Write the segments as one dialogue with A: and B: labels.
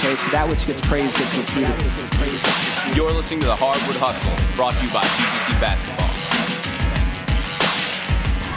A: Okay, so that which gets praised gets repeated.
B: You're listening to the Hardwood Hustle, brought to you by PGC Basketball.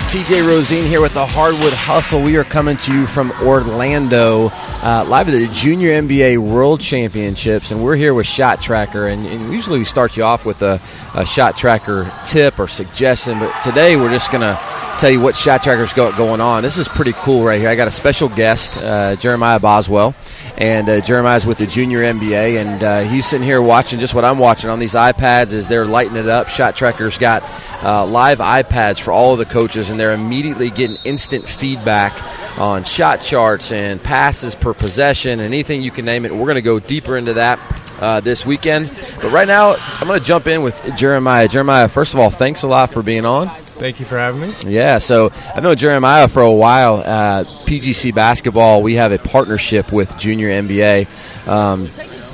C: TJ Rosene here with the Hardwood Hustle. We are coming to you from Orlando, uh, live at the Junior NBA World Championships, and we're here with Shot Tracker. And, and usually we start you off with a, a, Shot Tracker tip or suggestion, but today we're just going to tell you what Shot Tracker's got going on. This is pretty cool right here. I got a special guest, uh, Jeremiah Boswell, and uh, Jeremiah's with the Junior NBA, and uh, he's sitting here watching just what I'm watching on these iPads as they're lighting it up. Shot Tracker's got uh, live iPads for all of the coaches, and they're immediately getting instant feedback on shot charts and passes per possession, anything you can name it. We're going to go deeper into that uh, this weekend. But right now, I'm going to jump in with Jeremiah. Jeremiah, first of all, thanks a lot for being on.
D: Thank you for having me.
C: Yeah, so I've known Jeremiah for a while. Uh, PGC Basketball, we have a partnership with Junior NBA. Um,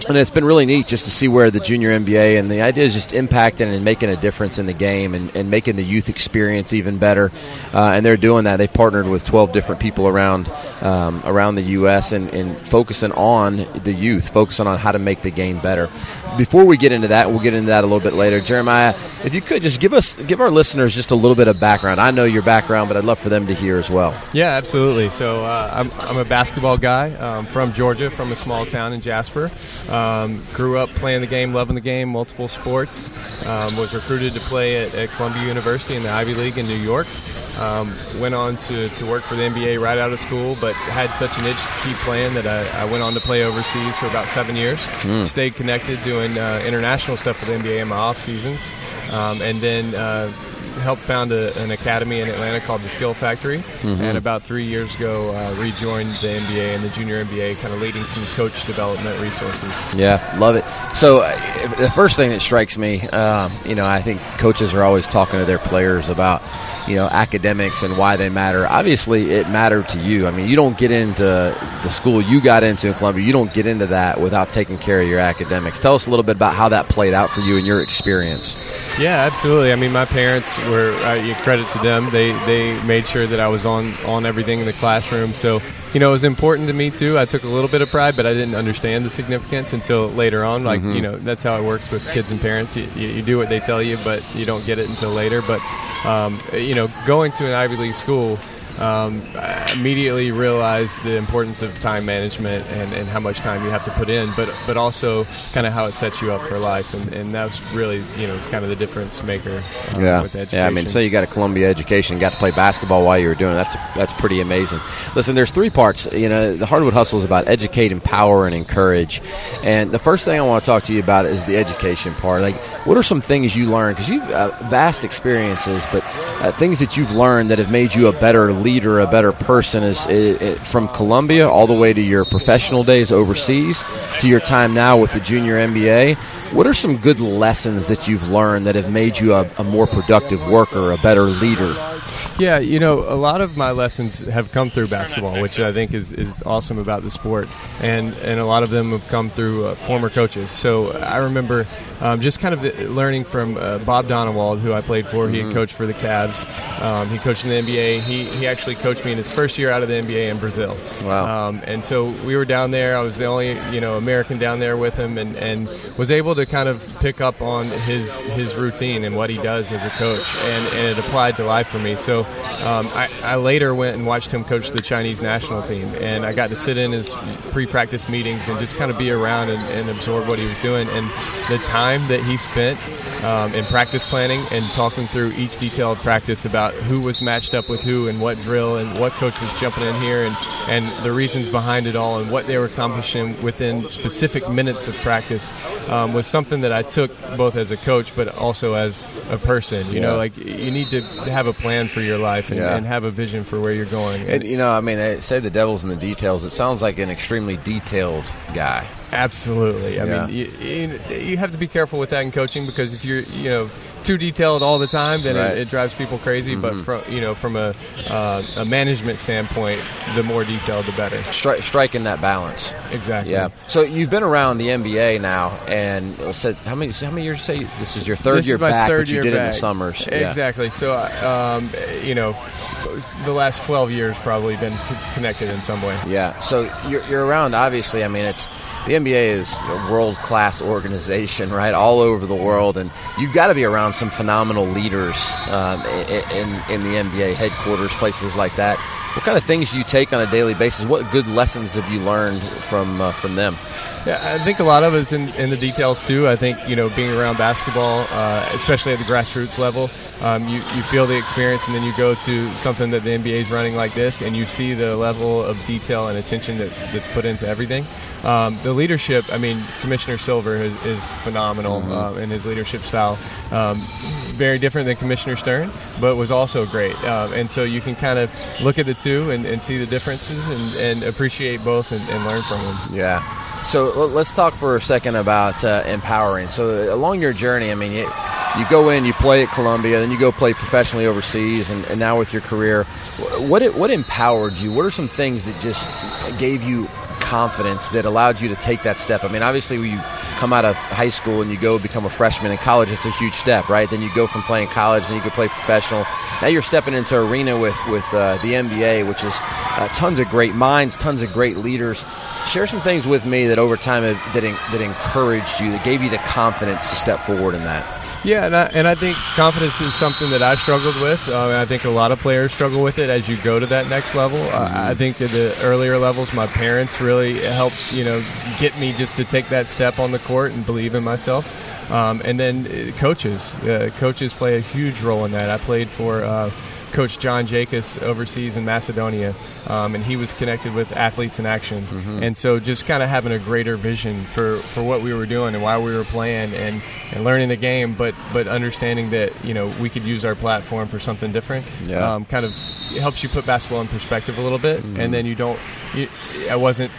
C: and it's been really neat just to see where the junior NBA and the idea is just impacting and making a difference in the game and, and making the youth experience even better. Uh, and they're doing that. They've partnered with 12 different people around um, around the U.S. And, and, focusing on the youth, focusing on how to make the game better. Before we get into that, we'll get into that a little bit later. Jeremiah, if you could just give us give our listeners just a little bit of background. I know your background, but I'd love for them to hear as well.
D: Yeah, absolutely. So uh, I'm, I'm a basketball guy um, from Georgia, from a small town in Jasper. Um, grew up playing the game, loving the game, multiple sports. Um, was recruited to play at, at, Columbia University in the Ivy League in New York. Um, went on to, to work for the NBA right out of school, but had such an itch to keep playing that I, I went on to play overseas for about seven years. Mm. Stayed connected doing uh, international stuff for the NBA in my off seasons, um, and then uh, helped found a, an academy in Atlanta called the Skill Factory, mm-hmm. and about three years ago uh, rejoined the NBA and the Junior NBA, kind of leading some coach development resources.
C: Yeah, love it. So uh, the first thing that strikes me, um, you know, I think coaches are always talking to their players about you know academics and why they matter. Obviously, it mattered to you. I mean, you don't get into the school you got into in Columbia. You don't get into that without taking care of your academics. Tell us a little bit about how that played out for you and your experience.
D: Yeah, absolutely. I mean, my parents were uh, credit to them. They they made sure that I was on on everything in the classroom. So you know, it was important to me too. I took a little bit of pride, but I didn't understand the significance until later on. Like mm-hmm. you know, that's how it works with kids and parents. You, you, you, do what they tell you, but you don't get it until later. But um, you know, going to an Ivy League school um, I immediately realized the importance of time management and, and how much time you have to put in, but but also kind of how it sets you up for life, and, and that's really you know kind of the difference maker.
C: Um, yeah, yeah. I mean, so you got a Columbia education, got to play basketball while you were doing it. That's that's pretty amazing. Listen, there's three parts. You know, the Hardwood Hustle is about educate, empower, and encourage. And the first thing I want to talk to you about is the education part. Like, what are some things you learned? Because you've uh, vast experiences, but uh, things that you've learned that have made you a better leader a better person is from Columbia all the way to your professional days overseas to your time now with the junior NBA. What are some good lessons that you've learned that have made you a, a more productive worker, a better leader?
D: Yeah, you know, a lot of my lessons have come through basketball, which I think is, is awesome about the sport, and and a lot of them have come through uh, former coaches. So I remember um, just kind of learning from uh, Bob Donewald, who I played for. Mm-hmm. He had mm-hmm. coached for the Cavs. Um, he coached in the NBA. He he actually coached me in his first year out of the NBA in Brazil.
C: Wow.
D: Um, and so we were down there. I was the only you know American down there with him, and, and was able to kind of pick up on his his routine and what he does as a coach, and, and it applied to life for me. So um, I, I, later went and watched him coach the Chinese national team, and I got to sit in his pre-practice meetings and just kind of be around and, and absorb what he was doing. And the time that he spent um, in practice planning and talking through each detailed practice about who was matched up with who and what drill and what coach was jumping in here and, and the reasons behind it all and what they were accomplishing within specific minutes of practice um, was something that I took both as a coach but also as a person. You yeah. know, like you need to have a plan for your life and, yeah. and have a vision for where you're going.
C: And, you know, I mean, they say the devil's in the details. It sounds like an extremely detailed guy.
D: Absolutely. I
C: Yeah.
D: mean, you, you, you have to be careful with that in coaching because if you're, you know, too detailed all the time, then
C: Right. Mm-hmm.
D: it, it drives people crazy. But from, you know, from a, uh, a management standpoint, the more detailed, the better.
C: Stri- striking that balance.
D: Exactly.
C: Yeah. So you've been around the NBA now, and said how many how many years? Say this is your third
D: this
C: year back,
D: third
C: but you did it in the
D: back.
C: summers. Yeah.
D: Exactly. So, uh, um, you know, the last 12 years probably been connected in some way.
C: Yeah. So you're, you're around. Obviously, I mean, it's the NBA is a world class organization, right? All over the world, and you've got to be around some phenomenal leaders um, in in the NBA headquarters, places like that. What kind of things do you take on a daily basis? What good lessons have you learned from uh, from them?
D: Yeah, I think a lot of it's in, in the details too. I think you know being around basketball, uh, especially at the grassroots level, um, you you feel the experience, and then you go to something that the NBA is running like this, and you see the level of detail and attention that's that's put into everything. Um, the leadership, I mean, Commissioner Silver is, is phenomenal uh, in his leadership style. Um, very different than Commissioner Stern, but was also great. Um, and so you can kind of look at the two and, and see the differences and, and appreciate both and, and learn from them.
C: Yeah. So let's talk for a second about uh, empowering. So along your journey, I mean, you, you go in, you play at Columbia, then you go play professionally overseas, and, and now with your career, wh- what what empowered you? What are some things that just gave you confidence that allowed you to take that step? I mean, obviously, when you come out of high school and you go become a freshman in college, it's a huge step, right? Then you go from playing college and you can play professional. Now you're stepping into arena with with uh, the NBA, which is uh, tons of great minds, tons of great leaders. Share some things with me that over time have, that en- that encouraged you, that gave you the confidence to step forward in that.
D: Yeah, and I, and I think confidence is something that I struggled with. Uh, and I think a lot of players struggle with it as you go to that next level. Uh, I think at the earlier levels, my parents really helped, you know, get me just to take that step on the court and believe in myself. Um, and then uh, coaches, uh, coaches play a huge role in that. I played for. Coach John Jacobs overseas in Macedonia, um, and he was connected with Athletes in Action, and so just kind of having a greater vision for, for what we were doing and why we were playing, and, and learning the game, but but understanding that you know we could use our platform for something different.
C: Yeah.
D: Um, kind of helps you put basketball in perspective a little bit, and then you don't. You, I wasn't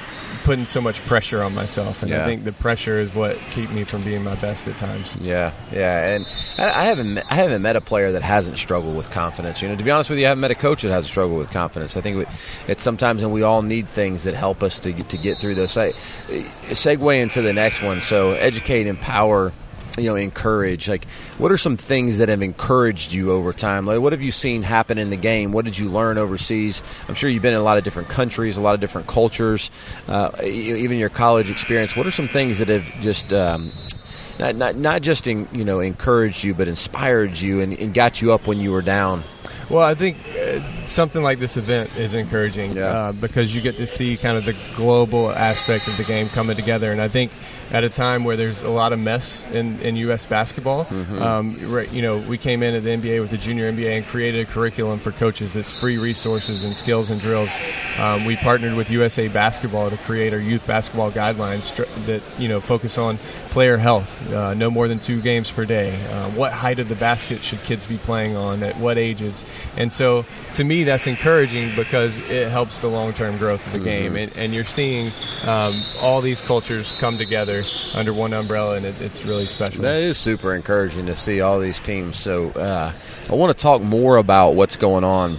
D: putting so much pressure on myself, and
C: Yeah.
D: I think the pressure is what keep me from being my best at times.
C: Yeah, yeah, and I, haven't met- I haven't met a player that hasn't struggled with confidence. You know, to be honest with you, I haven't met a coach that hasn't struggled with confidence. I think it's sometimes, and we all need things that help us to get, to get through this. I, eh, segue into the next one. So, educate, empower. You know, encourage. Like, what are some things that have encouraged you over time? Like, what have you seen happen in the game? What did you learn overseas? I'm sure you've been in a lot of different countries, a lot of different cultures, uh, even your college experience. What are some things that have just um, not, not, not just in, you know encouraged you, but inspired you and, and got you up when you were down.
D: Well, I think uh, something like this event is encouraging
C: Yeah.
D: uh, because you get to see kind of the global aspect of the game coming together. And I think at a time where there's a lot of mess in, in U.S. basketball,
C: Mm-hmm.
D: um, right, you know, we came in at the NBA with the junior NBA and created a curriculum for coaches that's free resources and skills and drills. Um, we partnered with USA Basketball to create our youth basketball guidelines that you know focus on player health, uh, no more than two games per day. Uh, what height of the basket should kids be playing on? At what ages? And so, to me, that's encouraging because it helps the long-term growth of the game. And, and you're seeing um, all these cultures come together under one umbrella, and it, it's really special.
C: That is super encouraging to see all these teams. So uh, I want to talk more about what's going on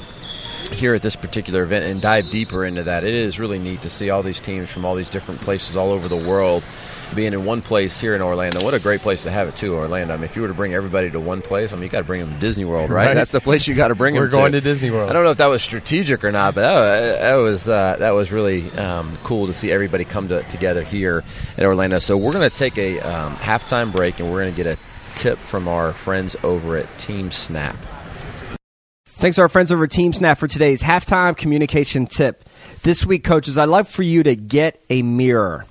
C: here at this particular event and dive deeper into that. It is really neat to see all these teams from all these different places all over the world being in one place here in Orlando. What a great place to have it too, Orlando. I mean, if you were to bring everybody to one place, I mean, you got to bring them to Disney World, right?
D: Right.
C: That's the place you got to bring them.
D: We're going to Disney World.
C: I don't know if that was strategic or not, but that, that was uh, that was really um, cool to see everybody come to, together here in Orlando. So we're going to take a um, halftime break, and we're going to get a tip from our friends over at TeamSnap.
A: Thanks to our friends over at TeamSnap for today's halftime communication tip. This week, coaches, I'd like for you to get a mirror.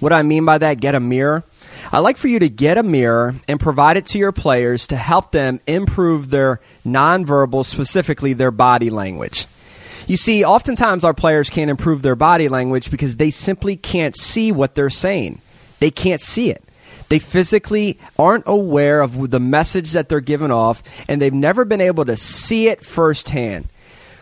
A: What do I mean by that, get a mirror? I'd like for you to get a mirror and provide it to your players to help them improve their nonverbal, specifically their body language. You see, oftentimes our players can't improve their body language because they simply can't see what they're saying. They can't see it. They physically aren't aware of the message that they're giving off, and they've never been able to see it firsthand.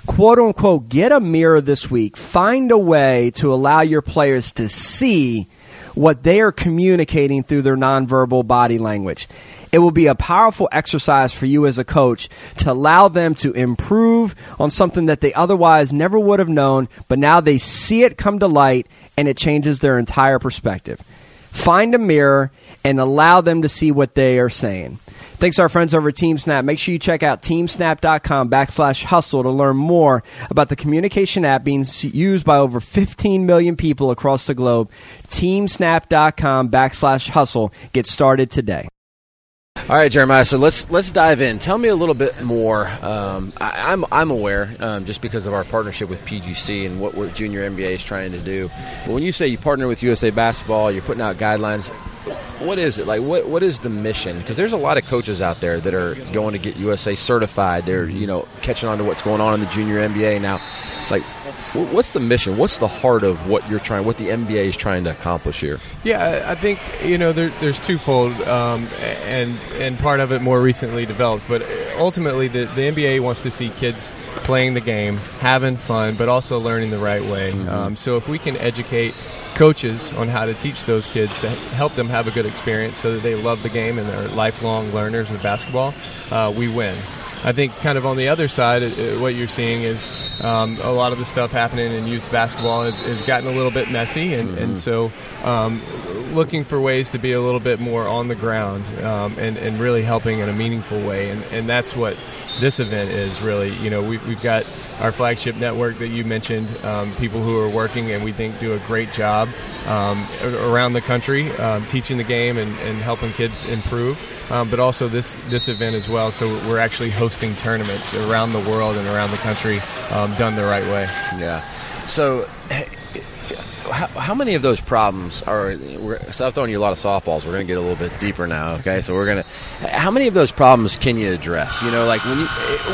A: Quote unquote, get a mirror this week. Find a way to allow your players to see what they are communicating through their nonverbal body language. It will be a powerful exercise for you as a coach to allow them to improve on something that they otherwise never would have known, but now they see it come to light and it changes their entire perspective. Find a mirror and allow them to see what they are saying. Thanks to our friends over at TeamSnap. Make sure you check out teamsnap.com backslash hustle to learn more about the communication app being used by over 15 million people across the globe. Teamsnap.com backslash hustle. Get started today.
C: All right, Jeremiah. So let's let's dive in. Tell me a little bit more. Um, I, am I'm, I'm aware um, just because of our partnership with PGC and what Junior NBA is trying to do. But when you say you partner with USA Basketball, you're putting out guidelines. What is it like? What what is the mission? Because there's a lot of coaches out there that are going to get USA certified. They're you know catching on to what's going on in the Junior NBA now. Like, what's the mission? What's the heart of what you're trying, what the NBA is trying to accomplish here?
D: Yeah, I think you know there, there's twofold, um, and and part of it more recently developed. But ultimately, the, the NBA wants to see kids playing the game, having fun, but also learning the right way. Mm-hmm. Um, so if we can educate coaches on how to teach those kids to help them have a good experience so that they love the game and they're lifelong learners of basketball, uh, we win. I think kind of on the other side, uh, what you're seeing is um, a lot of the stuff happening in youth basketball has, has gotten a little bit messy, and, mm-hmm. and so um, looking for ways to be a little bit more on the ground um, and, and really helping in a meaningful way, and, and that's what this event is really. You know, we've, we've got our flagship network that you mentioned, um, people who are working and we think do a great job um, around the country um, teaching the game and, and helping kids improve um, but also this this event as well. So we're actually hosting tournaments around the world and around the country, um, done the right way.
C: Yeah. So. How, how, many of those problems are? We're, so I'm throwing you a lot of softballs. We're going to get a little bit deeper now. Okay, so we're going to. How many of those problems can you address? You know, like when you.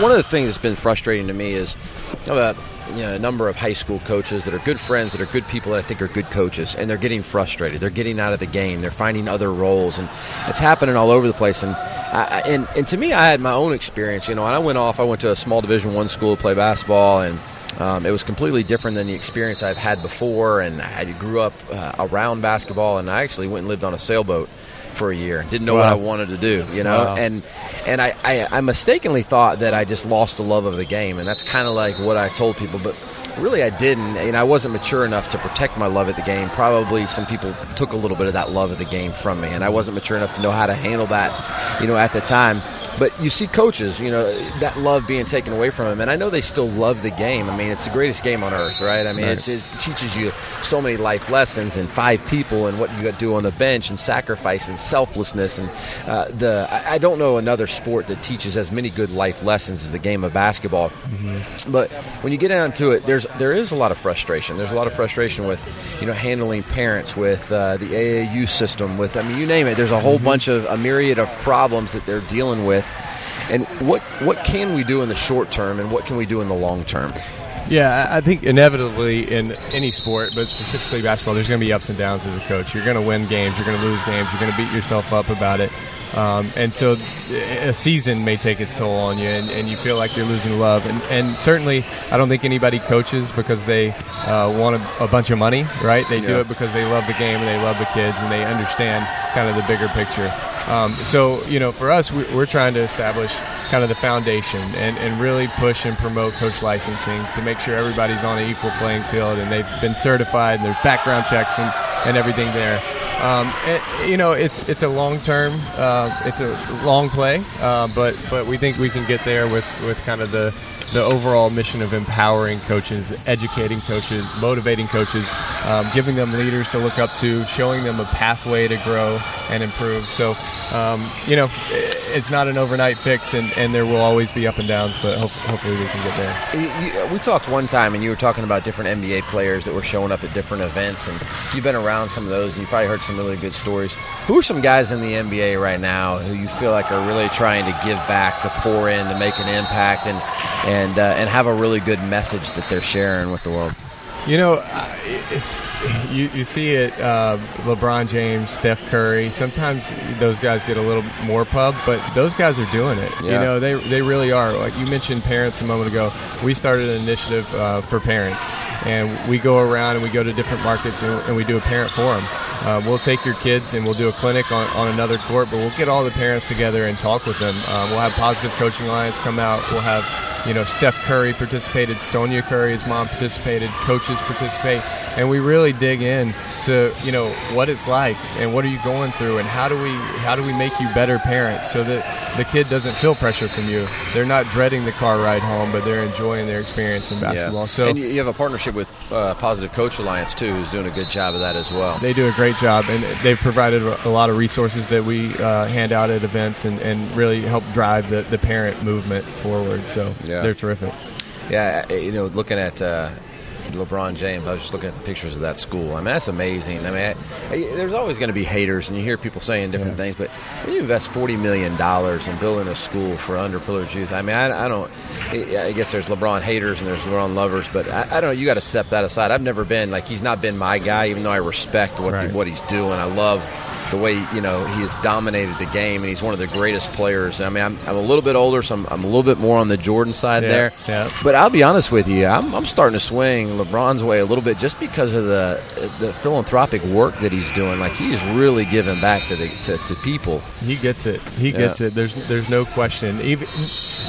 C: One of the things that's been frustrating to me is, you know, a number of high school coaches that are good friends, that are good people that I think are good coaches, and they're getting frustrated. They're getting out of the game. They're finding other roles, and it's happening all over the place. And I, and and to me, I had my own experience. You know, and I went off. I went to a small Division One school to play basketball, and um, it was completely different than the experience I've had before. And I grew up uh, around basketball, and I actually went and lived on a sailboat for a year. Didn't know wow. what I wanted to do, you know. Wow. And and I, I, I mistakenly thought that I just lost the love of the game, and that's kind of like what I told people, but really I didn't. And I wasn't mature enough to protect my love of the game. Probably some people took a little bit of that love of the game from me, and I wasn't mature enough to know how to handle that, you know, at the time. But you see coaches, you know, that love being taken away from them. And I know they still love the game. I mean, it's the greatest game on earth, right? I mean, right. it teaches you so many life lessons and five people and what you got to do on the bench and sacrifice and selflessness. And uh, the I, don't know another sport that teaches as many good life lessons as the game of basketball. Mm-hmm. But when you get down to it, there's there is a lot of frustration. There's a lot of frustration with, you know, handling parents, with uh, the AAU system, with I mean, you name it. There's a whole mm-hmm. bunch of a myriad of problems that they're dealing with and what what can we do in the short term, and what can we do in the long term?
D: Yeah, I think inevitably in any sport, but specifically basketball, there's going to be ups and downs as a coach. You're going to win games, you're going to lose games, you're going to beat yourself up about it. Um, and so a season may take its toll on you, and, and you feel like you're losing love. And, and, certainly, I don't think anybody coaches because they uh, want a, a, bunch of money, right? They yeah. do it because they love the game and they love the kids and they understand kind of the bigger picture. Um, so, you know, for us, we, are trying to establish kind of the foundation and, and really push and promote coach licensing to make sure everybody's on an equal playing field and they've been certified and there's background checks and, and everything there. Um, and, you know, it's it's a long term, uh, it's a long play, uh, but but we think we can get there with, with kind of the the overall mission of empowering coaches, educating coaches, motivating coaches, um, giving them leaders to look up to, showing them a pathway to grow and improve. So, um, you know, it's not an overnight fix, and, and there will always be up and downs, but hope, hopefully we can get
C: there. We talked one time, and you were talking about different NBA players that were showing up at different events, and you've been around some of those, and you probably heard some really good stories. Who are some guys in the NBA right now who you feel like are really trying to give back, to pour in, to make an impact, and and uh, and have a really good message that they're sharing with the world?
D: You know, it's you, you see it. Uh, LeBron James, Steph Curry. Sometimes those guys get a little more pub, but those guys are doing it. Yeah. You know, they they really are. Like you mentioned, parents a moment ago. We started an initiative uh, for parents, and we go around and we go to different markets and, and we do a parent forum uh, we'll take your kids and we'll do a clinic on, on another court, but we'll get all the parents together and talk with them. Uh, we'll have Positive Coaching Alliance come out. We'll have you know Steph Curry participated, Sonya Curry's mom participated, coaches participate, and we really dig in to you know what it's like and what are you going through and how do we how do we make you better parents so that the kid doesn't feel pressure from you. They're not dreading the car ride home, but they're enjoying their experience in basketball.
C: Yeah.
D: So
C: and you have a partnership with uh, Positive Coach Alliance too, who's doing a good job of that as well.
D: They do a great job, and they've provided a lot of resources that we uh, hand out at events and, and really help drive the, the parent movement forward. So
C: Yeah.
D: They're terrific.
C: Yeah, uh, you know, looking at uh, LeBron James, I was just looking at the pictures of that school. I mean, that's amazing. I mean, I, I- there's always going to be haters, and you hear people saying different things, but when you invest forty million dollars in building a school for underprivileged youth, I mean, I, I don't. I I guess there's LeBron haters and there's LeBron lovers, but I, I don't know. You got to step that aside. I've never been like he's not been my guy, even though I respect what
D: Right.
C: what he's doing. I love the way you know he has dominated the game, and he's one of the greatest players. I mean, I'm, I'm a little bit older, so I'm, I'm a little bit more on the Jordan side
D: Yeah,
C: there.
D: yeah.
C: But I'll be honest with you, I'm, I'm starting to swing LeBron's way a little bit just because of the the philanthropic work that he's doing. Like he's really giving back to the to, to people.
D: He gets it. He
C: Yeah.
D: gets it. There's there's no question. Even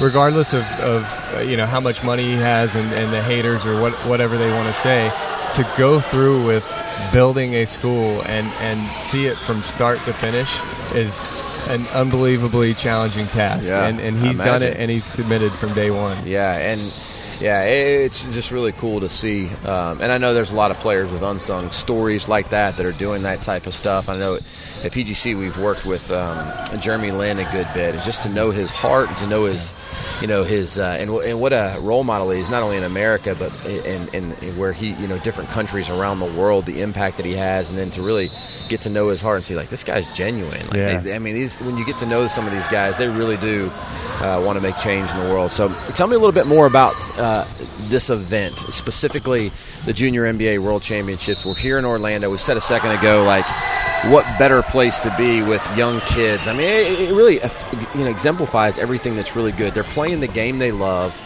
D: regardless of, of uh, you know how much money he has and, and the haters or what whatever they want to say, to go through with building a school and and see it from start to finish is an unbelievably challenging task.
C: Yeah,
D: and and he's done it and he's committed from day one.
C: Yeah, and yeah, it's just really cool to see. Um, and I know there's a lot of players with unsung stories like that that are doing that type of stuff. I know at PGC we've worked with um, Jeremy Lin a good bit, and just to know his heart and to know his, you know, his uh, and, and what a role model he is not only in America but in, in, in where he, you know, different countries around the world, the impact that he has, and then to really get to know his heart and see like this guy's genuine. Like
D: Yeah.
C: they, I mean, these when you get to know some of these guys, they really do uh, want to make change in the world. So, tell me a little bit more about uh, Uh, this event, specifically the Junior NBA World Championships. We're here in Orlando. We said a second ago, like, what better place to be with young kids? I mean, it, it really you know exemplifies everything that's really good. They're playing the game they love.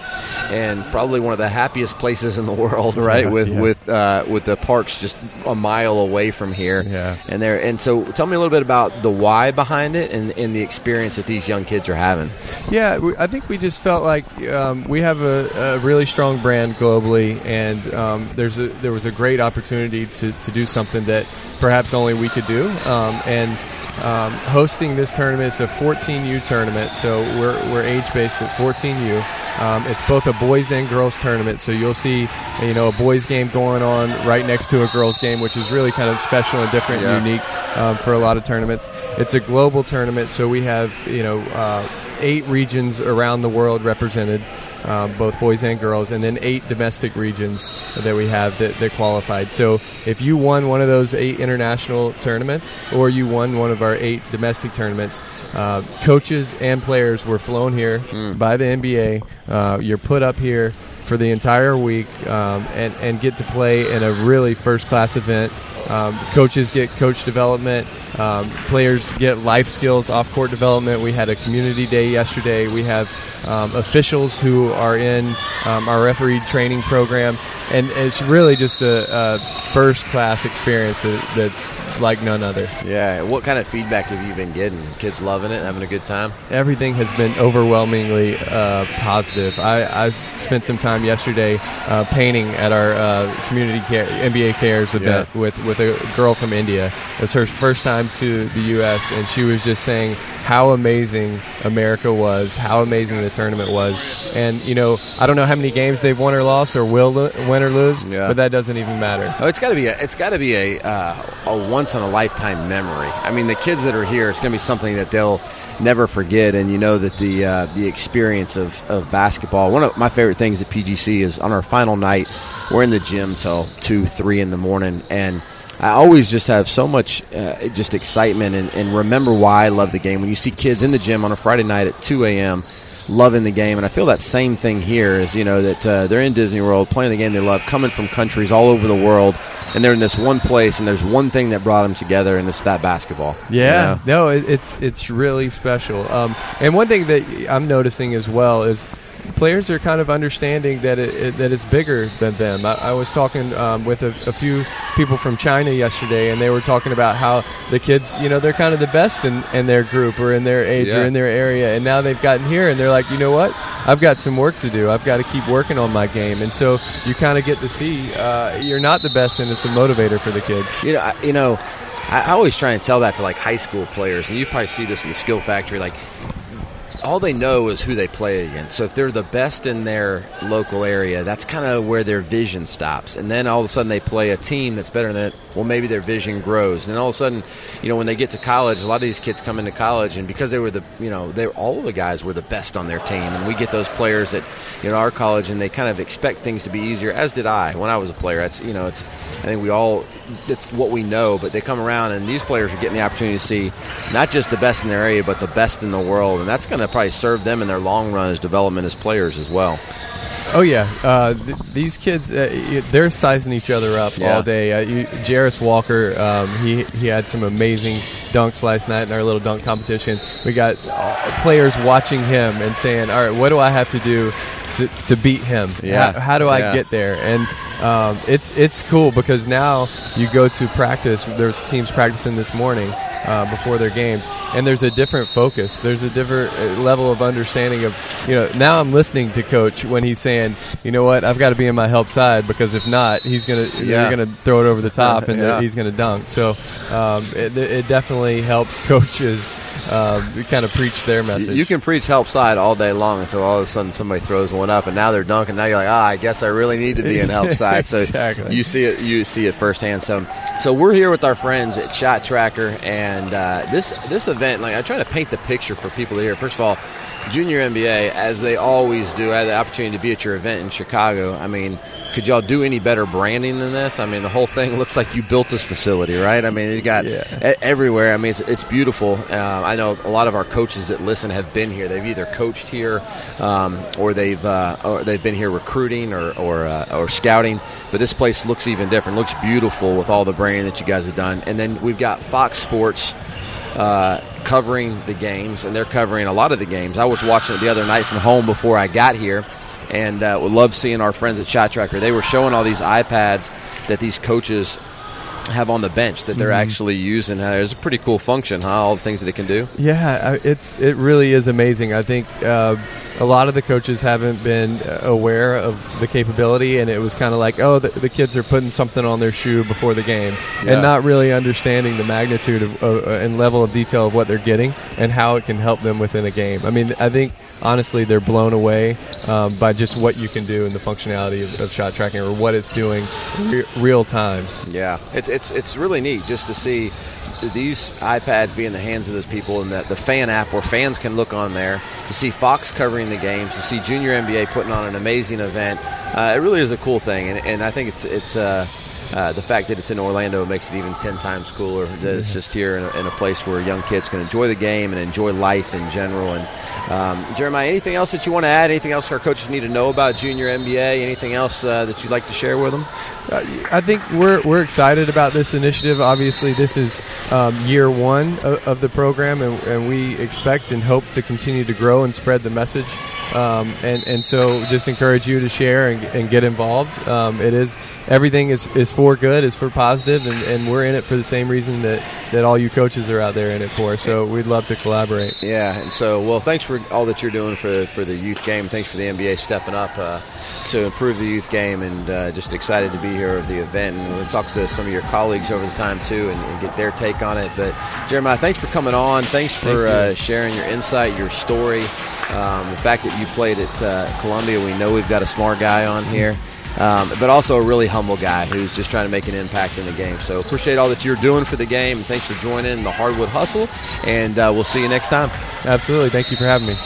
C: And probably one of the happiest places in the world, right?
D: Yeah,
C: with
D: yeah.
C: with uh, with the parks just a mile away from here,
D: Yeah.
C: and there. And so, tell me a little bit about the why behind it and, and the experience that these young kids are having.
D: Yeah, we, I think we just felt like um, we have a, a really strong brand globally, and um, there's a, there was a great opportunity to, to do something that perhaps only we could do. Um, and um, hosting this tournament is a 14U tournament, so we're, we're age based at 14U. Um, it's both a boys and girls tournament, so you'll see you know a boys game going on right next to a girls game, which is really kind of special and different
C: Yeah.
D: and unique um, for a lot of tournaments. It's a global tournament, so we have you know uh, eight regions around the world represented, uh, both boys and girls, and then eight domestic regions that we have that, that qualified. So if you won one of those eight international tournaments, or you won one of our eight domestic tournaments, uh, coaches and players were flown here by the NBA. Uh, you're put up here for the entire week um, and, and get to play in a really first class event. Um, coaches get coach development. Um, players get life skills, off court development. We had a community day yesterday. We have um, officials who are in um, our referee training program. And it's really just a, a first class experience that, that's like none other.
C: Yeah. What kind of feedback have you been getting? Kids loving it, having a good time.
D: everything has been overwhelmingly uh, positive. I, I spent some time yesterday uh, painting at our uh, community care, NBA Cares event with, with a girl from India. It was her first time to the U.S., and she was just saying how amazing America was, how amazing the tournament was. And, you know, I don't know how many games they've won or lost or will lo- win or lose,
C: Yeah.
D: but that doesn't even matter.
C: Oh, it's got to be a it's got to be a uh, a once in a lifetime memory. I mean, the kids that are here, it's going to be something that they'll never forget. And you know that the uh, the experience of, of basketball. One of my favorite things at PGC is on our final night, we're in the gym till two, three in the morning, and I always just have so much uh, just excitement and, and remember why I love the game. When you see kids in the gym on a Friday night at two a.m. loving the game, and I feel that same thing here is you know that uh, they're in Disney World playing the game they love, coming from countries all over the world, and they're in this one place, and there's one thing that brought them together, and it's that basketball. you
D: Yeah,
C: know?
D: no, it, it's it's really special. Um, and one thing that I'm noticing as well is players are kind of understanding that it, it that it's bigger than them. I, I was talking um, with a, a, few people from China yesterday, and they were talking about how the kids, you know, they're kind of the best in, in their group or in their age
C: Yeah.
D: or in their area, and now they've gotten here, and they're like, you know what, I've got some work to do. I've got to keep working on my game, and so you kind of get to see uh, you're not the best, and it's a motivator for the kids.
C: You know, I, you know, I, I always try and sell that to like high school players, and you probably see this in the skill factory. Like, all they know is who they play against. So if they're the best in their local area, that's kind of where their vision stops. And then all of a sudden they play a team that's better than it. Well, maybe their vision grows. And then all of a sudden, you know, when they get to college, a lot of these kids come into college, and because they were the, you know, they all of the guys were the best on their team, and we get those players that, you know, our college, and they kind of expect things to be easier. As did I when I was a player. That's, you know, it's, I think we all, it's what we know. But they come around, and these players are getting the opportunity to see not just the best in their area, but the best in the world, and that's going to probably serve them in their long run as development as players as well.
D: Oh yeah, uh, th- these kids uh, they're sizing each other up
C: Yeah.
D: all day. Uh, you, Jarace Walker, um, he he had some amazing dunks last night in our little dunk competition. We got uh, players watching him and saying, "All right, what do I have to do to, to beat him?
C: Yeah.
D: How, how do
C: Yeah.
D: I get there?" And um, it's it's cool because now you go to practice. There's teams practicing this morning. Uh, before their games, and there's a different focus. There's a different uh, level of understanding of, you know. Now I'm listening to coach when he's saying, you know what, I've got to be in my help side because if not, he's gonna
C: Yeah.
D: you're gonna throw it over the top and
C: Yeah.
D: he's gonna dunk. So um, it, it definitely helps coaches um, kind of preach their message.
C: You can preach help side all day long until all of a sudden somebody throws one up, and now they're dunking. Now you're like, ah, I guess I really need to be in help side. So
D: Exactly.
C: you see it, you see it firsthand. So, so we're here with our friends at Shot Tracker, and uh, this this event, like I try to paint the picture for people here. First of all, Junior NBA, as they always do, I had the opportunity to be at your event in Chicago. I mean, could y'all do any better branding than this? I mean, the whole thing looks like you built this facility, right? I mean, you got
D: Yeah.
C: everywhere. I mean, it's, it's beautiful. Um, I know a lot of our coaches that listen have been here. They've either coached here, um, or they've uh, or they've been here recruiting or or, uh, or scouting. But this place looks even different. Looks beautiful with all the branding that you guys have done. And then we've got Fox Sports. Uh, covering the games, and they're covering a lot of the games. I was watching it the other night from home before I got here, and uh, would love seeing our friends at Shot Tracker. They were showing all these iPads that these coaches have on the bench that they're actually using. Uh, it's a pretty cool function, huh? All the things that it can do.
D: Yeah, it's it really is amazing. I think uh, a lot of the coaches haven't been aware of the capability, and it was kind of like, oh, the, the kids are putting something on their shoe before the game,
C: Yeah.
D: and not really understanding the magnitude of, uh, and level of detail of what they're getting and how it can help them within a game. I mean, I think honestly they're blown away um, by just what you can do and the functionality of, of shot tracking or what it's doing re- real time.
C: Yeah, it's it's it's really neat just to see these iPads be in the hands of those people, and that the fan app where fans can look on there to see Fox covering the games, to see Junior NBA putting on an amazing event. Uh, it really is a cool thing, and, and I think it's it's. Uh, uh, the fact that it's in Orlando makes it even 10 times cooler. That it's just here in a, in a place where young kids can enjoy the game and enjoy life in general. And um, Jeremiah, anything else that you want to add? Anything else our coaches need to know about Junior NBA? Anything else uh, that you'd like to share with them?
D: Uh, I think we're, we're excited about this initiative. Obviously, this is um, year one of, of the program, and, and we expect and hope to continue to grow and spread the message. Um, and, and so, just encourage you to share and, and get involved. Um, it is everything is, is for good, is for positive, and, and we're in it for the same reason that, that all you coaches are out there in it for. So, we'd love to collaborate.
C: Yeah, and so well, thanks for all that you're doing for for the youth game. Thanks for the NBA stepping up uh, to improve the youth game, and uh, just excited to be here at the event. And we'll talk to some of your colleagues over the time too, and, and get their take on it. But Jeremiah, thanks for coming on. Thanks for
D: Thank you.
C: uh, sharing your insight, your story. Um, the fact that you played at uh, Columbia, we know we've got a smart guy on here. Um, but also a really humble guy who's just trying to make an impact in the game. So appreciate all that you're doing for the game, and thanks for joining the Hardwood Hustle. And uh, we'll see you next time.
D: Absolutely. Thank you for having me.